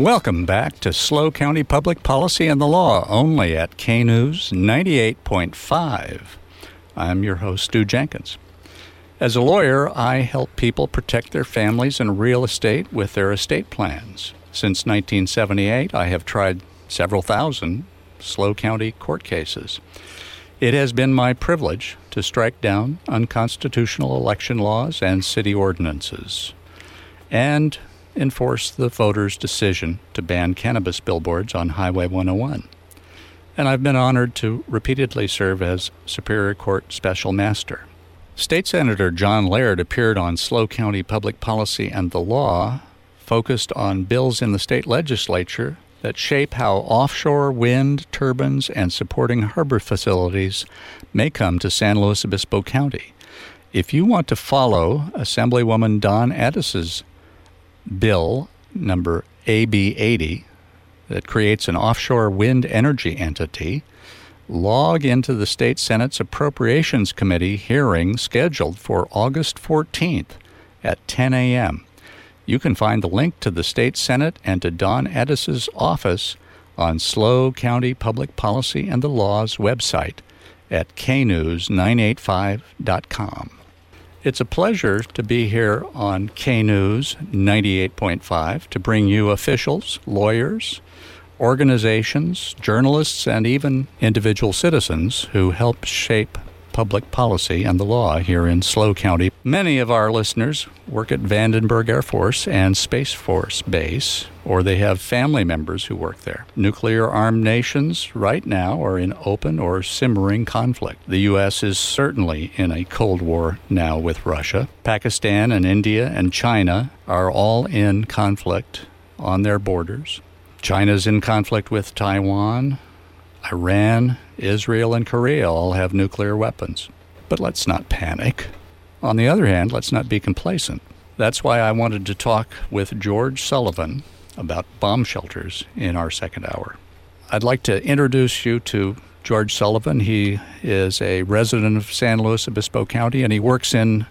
Welcome back to SLO County Public Policy and the Law, only at K News 98.5. I'm your host, Stu Jenkins. As a lawyer, I help people protect their families and real estate with their estate plans. Since 1978, I have tried several thousand Slow County court cases. It has been my privilege to strike down unconstitutional election laws and city ordinances. And enforce the voters' decision to ban cannabis billboards on Highway 101. And I've been honored to repeatedly serve as Superior Court Special Master. State Senator John Laird appeared on SLO County Public Policy and the Law, focused on bills in the state legislature that shape how offshore wind turbines and supporting harbor facilities may come to San Luis Obispo County. If you want to follow Assemblywoman Dawn Addis's bill number AB 80 that creates an offshore wind energy entity, log into the State Senate's Appropriations Committee hearing scheduled for August 14th at 10 a.m. You can find the link to the State Senate and to Dawn Addis's office on SLO County Public Policy and the Law's website at knews985.com. It's a pleasure to be here on K News 98.5 to bring you officials, lawyers, organizations, journalists, and even individual citizens who help shape public policy and the law here in SLO County. Many of our listeners work at Vandenberg Air Force and Space Force Base, or they have family members who work there. Nuclear armed nations right now are in open or simmering conflict. The U.S. is certainly in a Cold War now with Russia. Pakistan and India and China are all in conflict on their borders. China's in conflict with Taiwan. Iran, Israel, and Korea all have nuclear weapons. But let's not panic. On the other hand, let's not be complacent. That's why I wanted to talk with George Sullivan about bomb shelters in our second hour. I'd like to introduce you to George Sullivan. He is a resident of San Luis Obispo County and he works in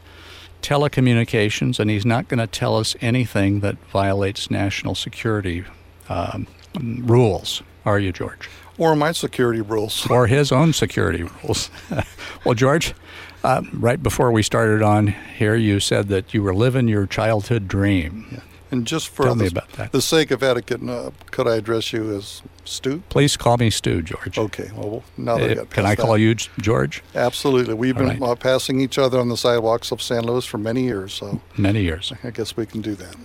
telecommunications, and he's not going to tell us anything that violates national security um, rules. Are you, George? Or my security rules. or his own security rules. well, George, uh, right before we started on here, you said that you were living your childhood dream. Yeah. And just for Tell the, me about that. the sake of etiquette, uh, could I address you as Stu? Please call me Stu, George. Okay. Well, now that Uh, got Can I call that- you George? Absolutely. We've All been right. uh, passing each other on the sidewalks of San Luis for many years, so Many years. I guess we can do that.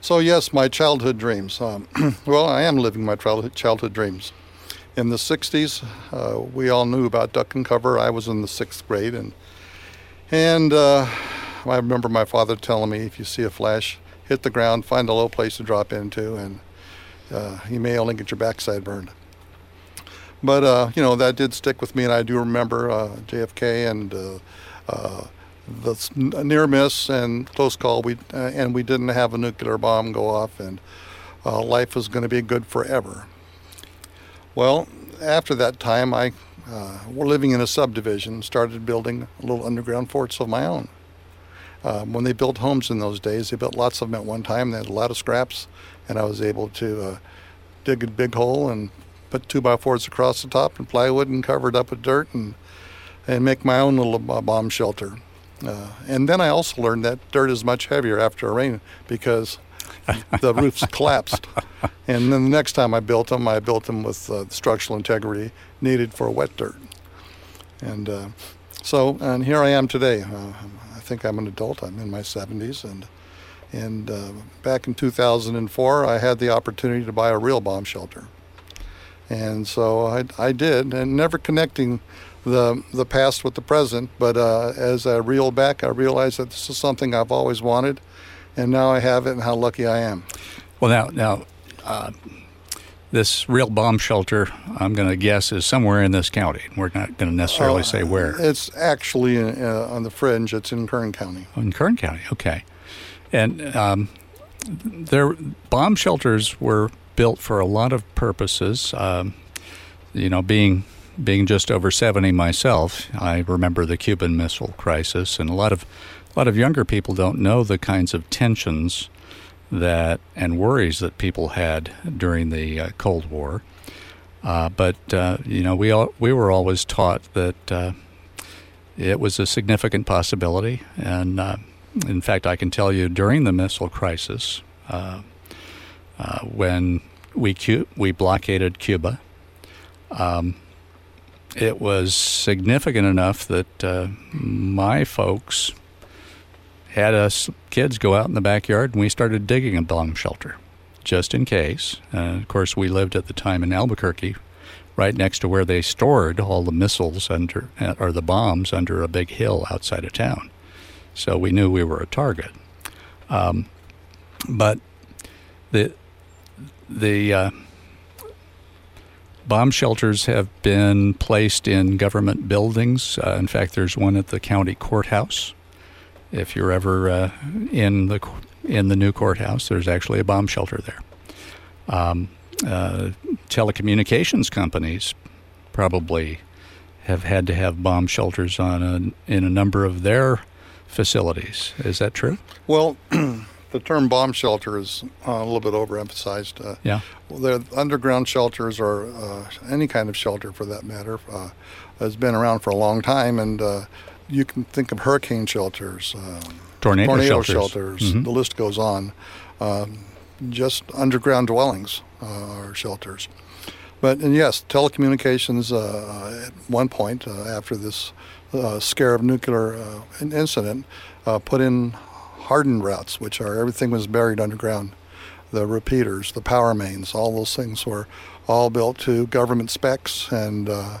So yes, my childhood dreams. Um, well, I am living my childhood childhood dreams. In the '60s, uh, we all knew about duck and cover. I was in the sixth grade, and and uh, I remember my father telling me, if you see a flash, hit the ground, find a low place to drop into, and uh, you may only get your backside burned. But uh, you know that did stick with me, and I do remember uh, JFK and uh, the near miss and close call. We and we didn't have a nuclear bomb go off, and life was going to be good forever. Well, after that time, I uh, were living in a subdivision, started building little underground forts of my own. Um, when they built homes in those days, they built lots of them at one time. They had a lot of scraps, and I was able to uh, dig a big hole and put two by fours across the top and plywood and cover it up with dirt and and make my own little bomb shelter. Uh, and then I also learned that dirt is much heavier after a rain because the roofs collapsed. And then the next time I built them, I built them with uh, the structural integrity needed for wet dirt. And uh, so, and here I am today. Uh, I think I'm an adult. I'm in my 70s, and and uh, back in 2004, I had the opportunity to buy a real bomb shelter. And so I, I did, and never connecting the the past with the present. But uh, as I reeled back, I realized that this is something I've always wanted, and now I have it, and how lucky I am. Well, now, now, uh, this real bomb shelter, I'm going to guess, is somewhere in this county. We're not going to necessarily Uh, say where. It's actually uh, on the fringe. It's in Kern County. In Kern County, okay. And um, there, bomb shelters were built for a lot of purposes. Um, you know, being being just over seventy myself, I remember the Cuban Missile Crisis, and a lot of a lot of younger people don't know the kinds of tensions that and worries that people had during the uh, Cold War. Uh, but uh, you know, we all, we were always taught that uh, it was a significant possibility, and uh, in fact, I can tell you during the missile crisis, when we cu- we blockaded Cuba, um, it was significant enough that uh, my folks had us kids go out in the backyard and we started digging a bomb shelter just in case. Uh, of course, we lived at the time in Albuquerque, right next to where they stored all the missiles under or the bombs under a big hill outside of town. So we knew we were a target. Um, but the the uh, bomb shelters have been placed in government buildings. Uh, in fact, there's one at the county courthouse. If you're ever uh, in the in the new courthouse, there's actually a bomb shelter there. Um, uh, telecommunications companies probably have had to have bomb shelters on a, in a number of their facilities. Is that true? Well, the term bomb shelter is uh, a little bit overemphasized. Uh, Yeah. well, the underground shelters or uh, any kind of shelter for that matter uh, has been around for a long time, and uh, you can think of hurricane shelters, um, Tornado, tornado shelters. shelters. Mhm. The list goes on. Um, just underground dwellings uh, are shelters. But and yes, telecommunications uh, at one point uh, after this uh, scare of nuclear uh, incident uh, put in hardened routes, which are everything was buried underground. The repeaters, the power mains, all those things were all built to government specs and uh,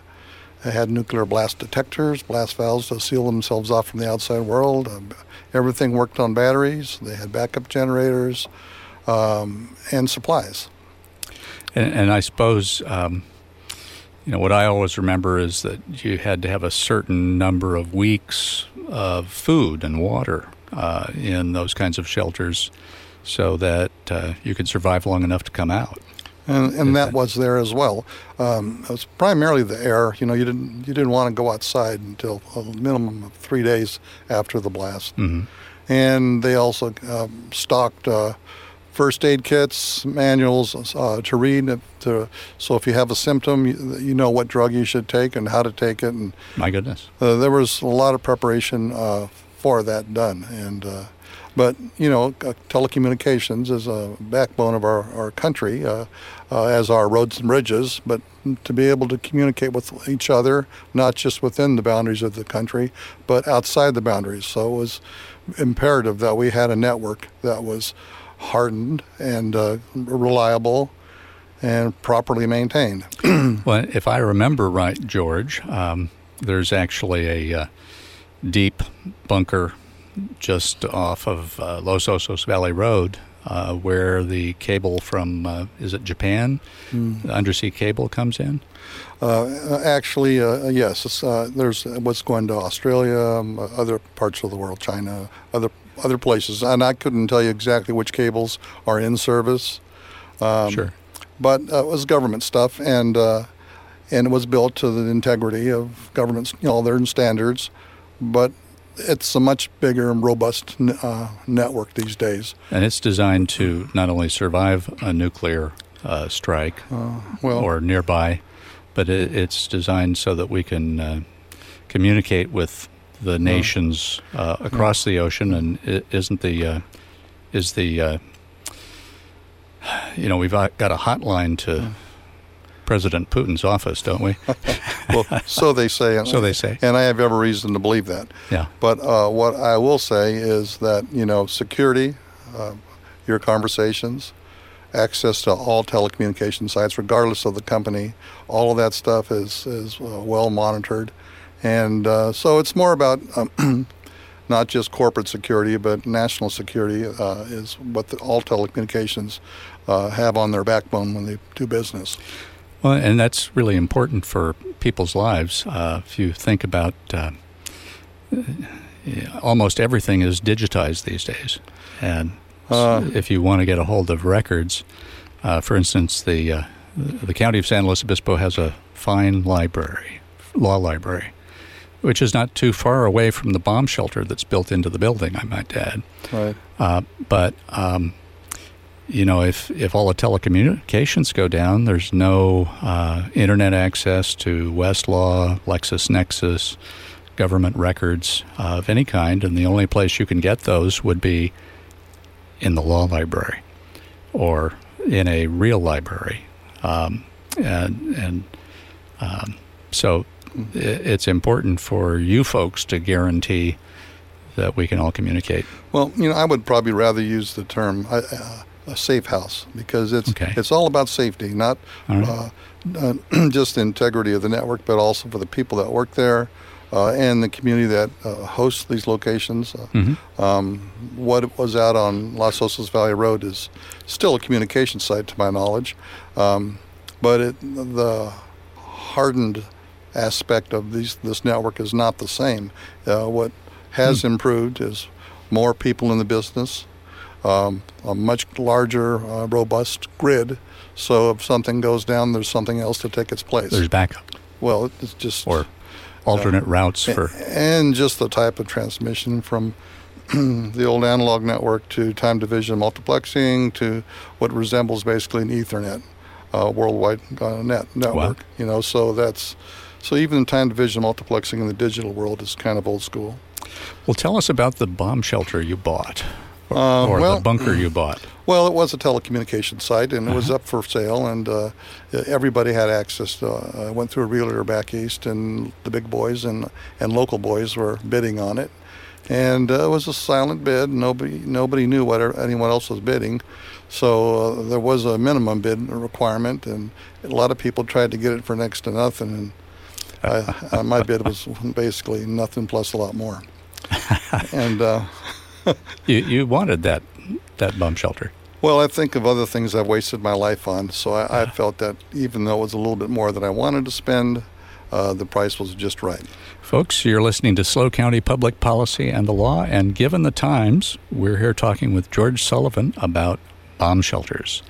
they had nuclear blast detectors, blast valves to seal themselves off from the outside world. Um, everything worked on batteries. They had backup generators um, and supplies. And, and I suppose, um, you know, what I always remember is that you had to have a certain number of weeks of food and water uh, in those kinds of shelters so that uh, you could survive long enough to come out. And, and that was there as well. Um, it was primarily the air. You know, you didn't you didn't want to go outside until a minimum of three days after the blast. Mhm. And they also um, stocked uh, first aid kits, manuals uh, to read. To, so if you have a symptom, you, you know what drug you should take and how to take it. And My goodness. uh, there was a lot of preparation uh, for that done. And uh, but you know, uh, telecommunications is a backbone of our, our country, uh, uh, as are roads and bridges. But to be able to communicate with each other, not just within the boundaries of the country, but outside the boundaries. So it was imperative that we had a network that was hardened and uh, reliable and properly maintained. Well, if I remember right, George, um, there's actually a uh, deep bunker just off of uh, Los Osos Valley Road uh, where the cable from, uh, is it Japan? The undersea cable comes in? Uh, actually, uh, yes. It's, uh, there's what's going to Australia, um, other parts of the world, China, other other places, and I couldn't tell you exactly which cables are in service. Um, sure. But uh, it was government stuff, and uh, and it was built to the integrity of government, you know, their standards. But it's a much bigger and robust uh, network these days. And it's designed to not only survive a nuclear uh, strike Well, or nearby, but it, it's designed so that we can uh, communicate with the nations uh, across the ocean. And it isn't the uh, is the uh, you know we've got a hotline to President Putin's office, don't we? well, so they say. So they say. And I have every reason to believe that. Yeah. But uh, what I will say is that you know security, uh, your conversations, access to all telecommunication sites, regardless of the company, all of that stuff is is uh, well monitored, and uh, so it's more about um, not just corporate security, but national security uh, is what the, all telecommunications uh, have on their backbone when they do business. Well, and that's really important for people's lives. Uh, if you think about uh, almost everything is digitized these days, and Uh, if you want to get a hold of records, uh, for instance, the uh, the county of San Luis Obispo has a fine library, law library, which is not too far away from the bomb shelter that's built into the building. I might add. Right. Uh, but um, you know, if if all the telecommunications go down, there's no uh, internet access to Westlaw, LexisNexis, government records uh, of any kind, and the only place you can get those would be in the law library or in a real library, um, and and um, so it's important for you folks to guarantee that we can all communicate. Well, you know, I would probably rather use the term uh, a safe house because it's Okay. it's all about safety, not right. uh, uh, just the integrity of the network, but also for the people that work there uh, and the community that uh, hosts these locations. Uh, Mhm. um, what was out on Los Osos Valley Road is still a communication site, to my knowledge, um, but it, the hardened aspect of these this network is not the same. Uh, what has improved is more people in the business, um, a much larger, uh, robust grid. So if something goes down, there's something else to take its place. There's backup well, it's just or alternate routes for. and just the type of transmission from the old analog network to time division multiplexing to what resembles basically an Ethernet uh, worldwide uh, net network. You know, so that's so even time division multiplexing in the digital world is kind of old school. Well, tell us about the bomb shelter you bought, or, Uh, or well- the bunker you bought. Well, it was a telecommunications site, and it was up for sale, and uh, everybody had access. To, uh, I went through a realtor back east, and the big boys and and local boys were bidding on it, and uh, it was a silent bid. Nobody nobody knew what anyone else was bidding, so uh, there was a minimum bid requirement, and a lot of people tried to get it for next to nothing, and I, uh, my bid was basically nothing plus a lot more, and. Uh, You you wanted that that bomb shelter. Well, I think of other things I've wasted my life on, so I, I felt that even though it was a little bit more than I wanted to spend, uh, the price was just right. Folks, you're listening to SLO County Public Policy and the Law, and given the times, we're here talking with George Sullivan about bomb shelters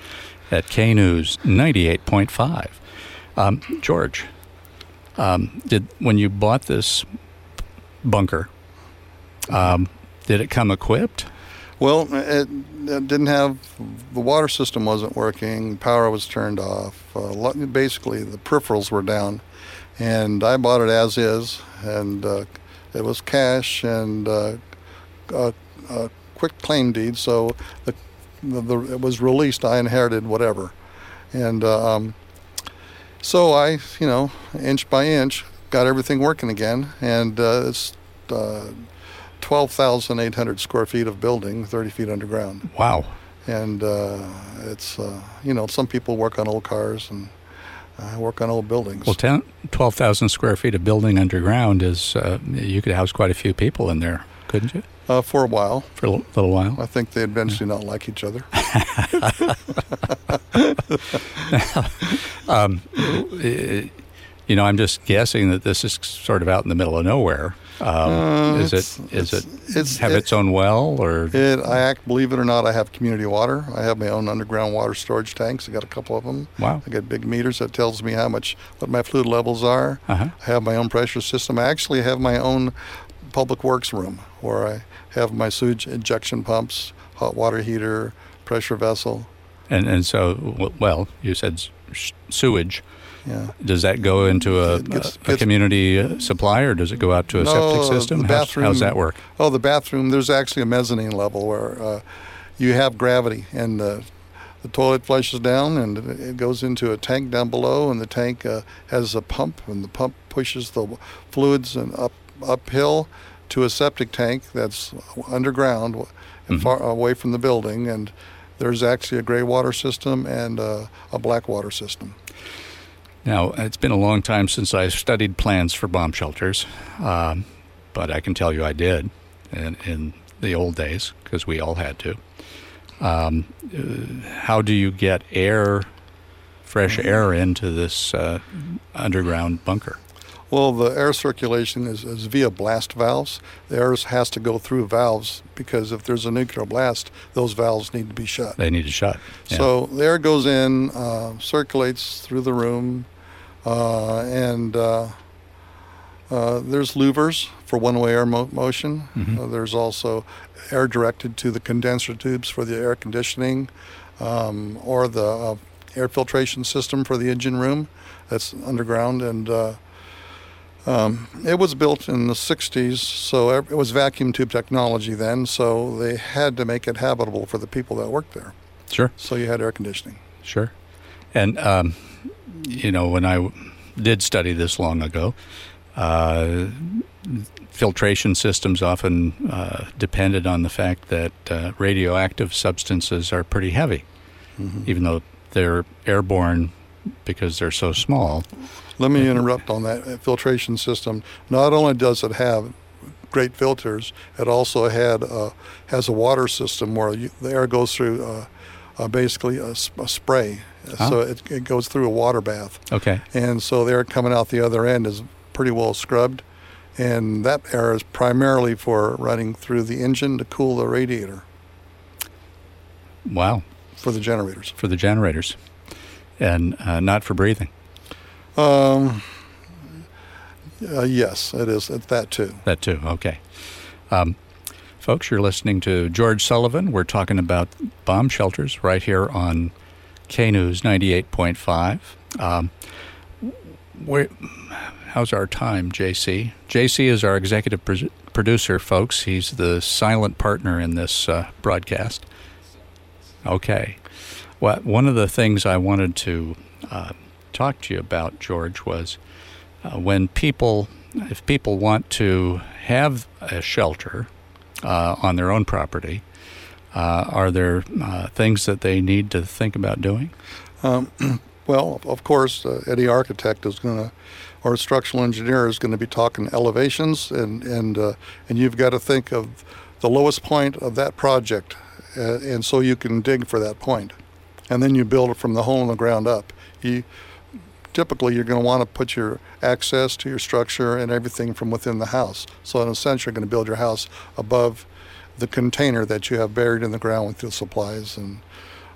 at K News 98.5. Um, George, um, did when you bought this bunker, um, did it come equipped? Well, it, it didn't have the water system wasn't working, power was turned off. Uh, basically, the peripherals were down, and I bought it as is, and uh, it was cash and uh, a, a quitclaim deed. So the, the, the it was released. I inherited whatever, and uh, um, so I, you know, inch by inch, got everything working again, and uh, it's. Uh, 12,800 square feet of building, 30 feet underground. Wow. And uh, it's, uh, you know, some people work on old cars and I work on old buildings. Well, 10 12,000 square feet of building underground is, uh, you could house quite a few people in there, couldn't you? uh, for a while. For a l- little while. I think they eventually not like each other. Um, you know, I'm just guessing that this is sort of out in the middle of nowhere. Um, Uh, is it? it's- Is it? it's- it's- have it- its own well, or It, I act, believe it or not, I have community water. I have my own underground water storage tanks. I got a couple of them. wow? I got big meters that tells me how much, what my fluid levels are. Uh-huh. I have my own pressure system. I actually have my own public works room where I have my sewage injection pumps, hot water heater, pressure vessel. And and so, well, you said sewage. Yeah. Does that go into a, gets- a, a community uh, supply, or does it go out to a No, septic the system? How's- bathroom- how's that work? Oh, the bathroom. There's actually a mezzanine level where uh, you have gravity, and uh, the toilet flushes down, and it goes into a tank down below, and the tank uh, has a pump, and the pump pushes the fluids and up uphill to a septic tank that's underground, and far away from the building, and there's actually a gray water system and uh, a black water system. Now, it's been a long time since I studied plans for bomb shelters, um, but I can tell you I did. in, in the old days because we all had to. Um, uh, how do you get air, fresh air into this uh, underground bunker? Well, the air circulation is, is via blast valves. The air has to go through valves because if there's a nuclear blast, those valves need to be shut. They need to shut. Yeah. So the air goes in, uh, circulates through the room, and uh, uh, there's louvers for one-way air mo- motion. Mhm. Uh, there's also air directed to the condenser tubes for the air conditioning, um, or the uh, air filtration system for the engine room that's underground. And uh, um, it was built in the 60s, so it was vacuum tube technology then. So they had to make it habitable for the people that worked there. sure. So you had air conditioning. Sure. And, um, you know, when I did study this long ago, uh, filtration systems often uh, depended on the fact that uh, radioactive substances are pretty heavy, even though they're airborne because they're so small. Let me interrupt on that filtration system. Not only does it have great filters, it also had uh, has a water system where you, the air goes through uh, uh, basically a, a spray, So it, it goes through a water bath, Okay. and so the air coming out the other end is pretty well scrubbed, and that air is primarily for running through the engine to cool the radiator Wow. for the generators. For the generators, and uh, not for breathing. Um, uh, yes, it is. It's that too. That too. Okay. Um, folks, you're listening to George Sullivan. We're talking about bomb shelters right here on K News 98.5. Um, where, how's our time, JC? JC is our executive pr- producer, folks. He's the silent partner in this uh, broadcast. Okay. Well, one of the things I wanted to uh, talk to you about, George, was uh, when people, if people want to have a shelter uh, on their own property, uh, are there uh, things that they need to think about doing? Um, well, of course, uh, any architect is going to, or structural engineer is going to be talking elevations, and and uh, and you've got to think of the lowest point of that project, uh, and so you can dig for that point, and then you build it from the hole in the ground up. You typically you're going to want to put your access to your structure and everything from within the house. So in a sense, you're going to build your house above the container that you have buried in the ground with your supplies and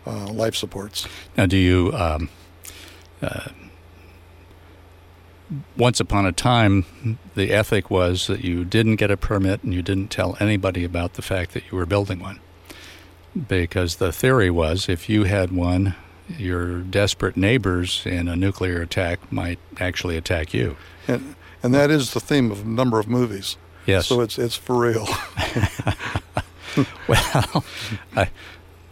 uh, life supports. Now, do you? Um, uh, once upon a time, the ethic was that you didn't get a permit and you didn't tell anybody about the fact that you were building one. Because the theory was if you had one, your desperate neighbors in a nuclear attack might actually attack you. and and that is the theme of a number of movies. Yes. So it's it's for real. well, I,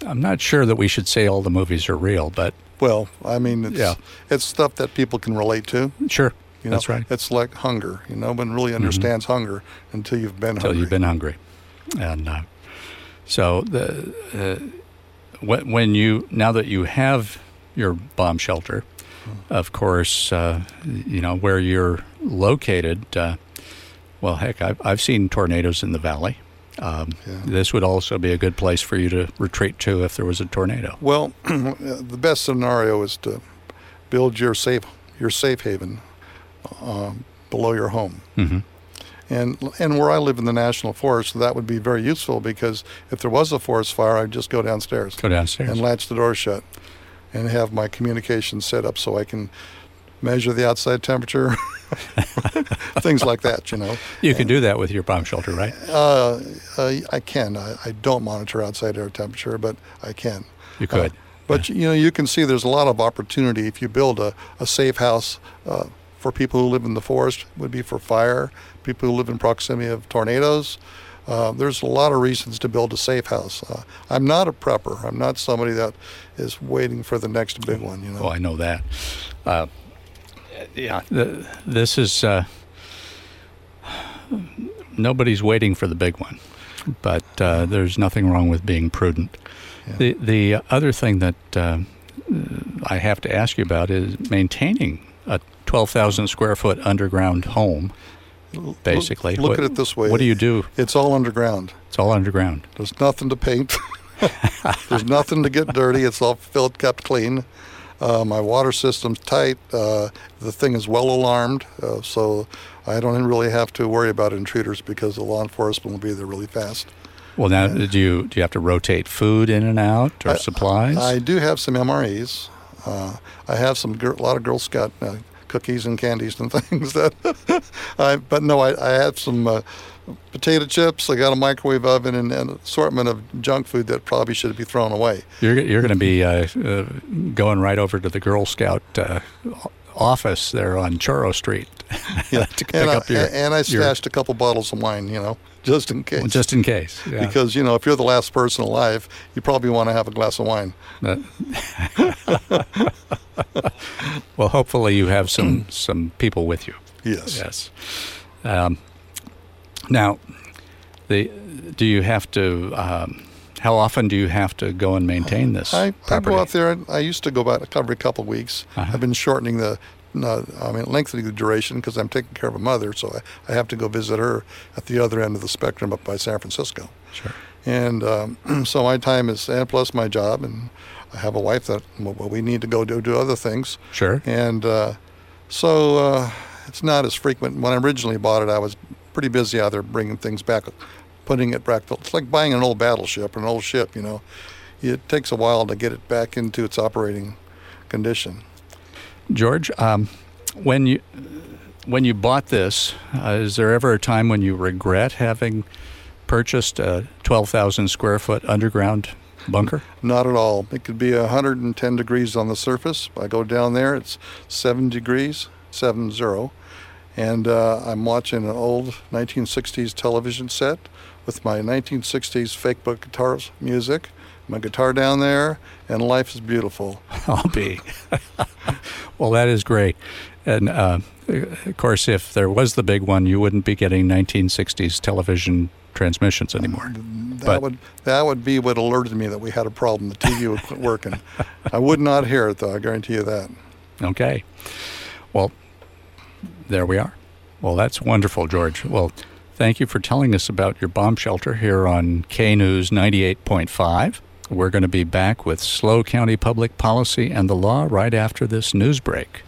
I'm not sure that we should say all the movies are real, but well, I mean, it's Yeah. it's stuff that people can relate to. sure, You know, that's right. It's like hunger. You know, no one really understands hunger until you've been until hungry. you've been hungry. And uh, so the uh, when, when you now that you have your bomb shelter, of course, uh, you know where you're located. Uh, well, heck, I've I've seen tornadoes in the valley. Um, Yeah. This would also be a good place for you to retreat to if there was a tornado. Well, the best scenario is to build your safe your safe haven uh, below your home. hmm And and where I live in the national forest, that would be very useful because if there was a forest fire, I'd just go downstairs Go downstairs. and latch the door shut, and have my communication set up so I can measure the outside temperature, things like that. You know, you can do that with your bomb shelter, right? uh, uh, I can. I, I don't monitor outside air temperature, but I can. You could. But you know, you can see there's a lot of opportunity if you build a, a safe house uh, for people who live in the forest. Would be for fire. People who live in proximity of tornadoes. Uh, there's a lot of reasons to build a safe house. Uh, I'm not a prepper. I'm not somebody that is waiting for the next big one. You know. Oh, I know that. Uh, yeah, the, this is uh, nobody's waiting for the big one, but uh, there's nothing wrong with being prudent. Yeah. The the other thing that uh, I have to ask you about is maintaining a 12,000 square foot underground home basically. Look, look what, at it this way. What do you do? It's all underground. It's all underground. There's nothing to paint. There's nothing to get dirty. It's all filled, kept clean. Uh, my water system's tight. Uh, the thing is well alarmed, uh, so I don't really have to worry about intruders because the law enforcement will be there really fast. Well, now do you do you have to rotate food in and out or I- supplies? I do have some MREs. Uh, I have some a lot of Girl Scout uh, cookies and candies and things that. I, but no, I, I have some uh, potato chips. I got a microwave oven and an assortment of junk food that probably should be thrown away. you're you're going to be uh, uh, going right over to the Girl Scout uh, office there on Chorro Street Yeah, to pick and, I, up your and I your- stashed a couple bottles of wine, you know, just in case. just in case. Yeah. because you know, if you're the last person alive, you probably want to have a glass of wine. Uh, well, hopefully you have some some people with you. Yes. Yes. Um, now, the do you have to? Um, how often do you have to go and maintain this I, I go out there. I used to go about every couple of weeks. Uh-huh. I've been shortening the, no, I mean, lengthening the duration because I'm taking care of a mother, so I, I have to go visit her at the other end of the spectrum up by San Francisco. Sure. And um, so my time is, and plus my job, and I have a wife that well, we need to go do, do other things. Sure. And uh, so uh, it's not as frequent. When I originally bought it, I was pretty busy out there bringing things back, putting it back. It's like buying an old battleship or an old ship, you know. It takes a while to get it back into its operating condition. George, um, when you when you bought this, uh, is there ever a time when you regret having purchased a twelve thousand square foot underground bunker? Not at all. It could be 110 degrees on the surface. I go down there, it's 7 degrees, 7 0. And uh, I'm watching an old 1960s television set with my 1960s fake book guitars music, my guitar down there, and life is beautiful. I'll be. well, that is great. And uh, of course, if there was the big one, you wouldn't be getting 1960s television transmissions anymore. That But- would that would be what alerted me that we had a problem. The TV would quit working. I would not hear it though. I guarantee you that. Okay. Well, there we are. Well, that's wonderful, George. Well, thank you for telling us about your bomb shelter here on K News 98.5. We're going to be back with SLO County Public Policy and the Law right after this news break.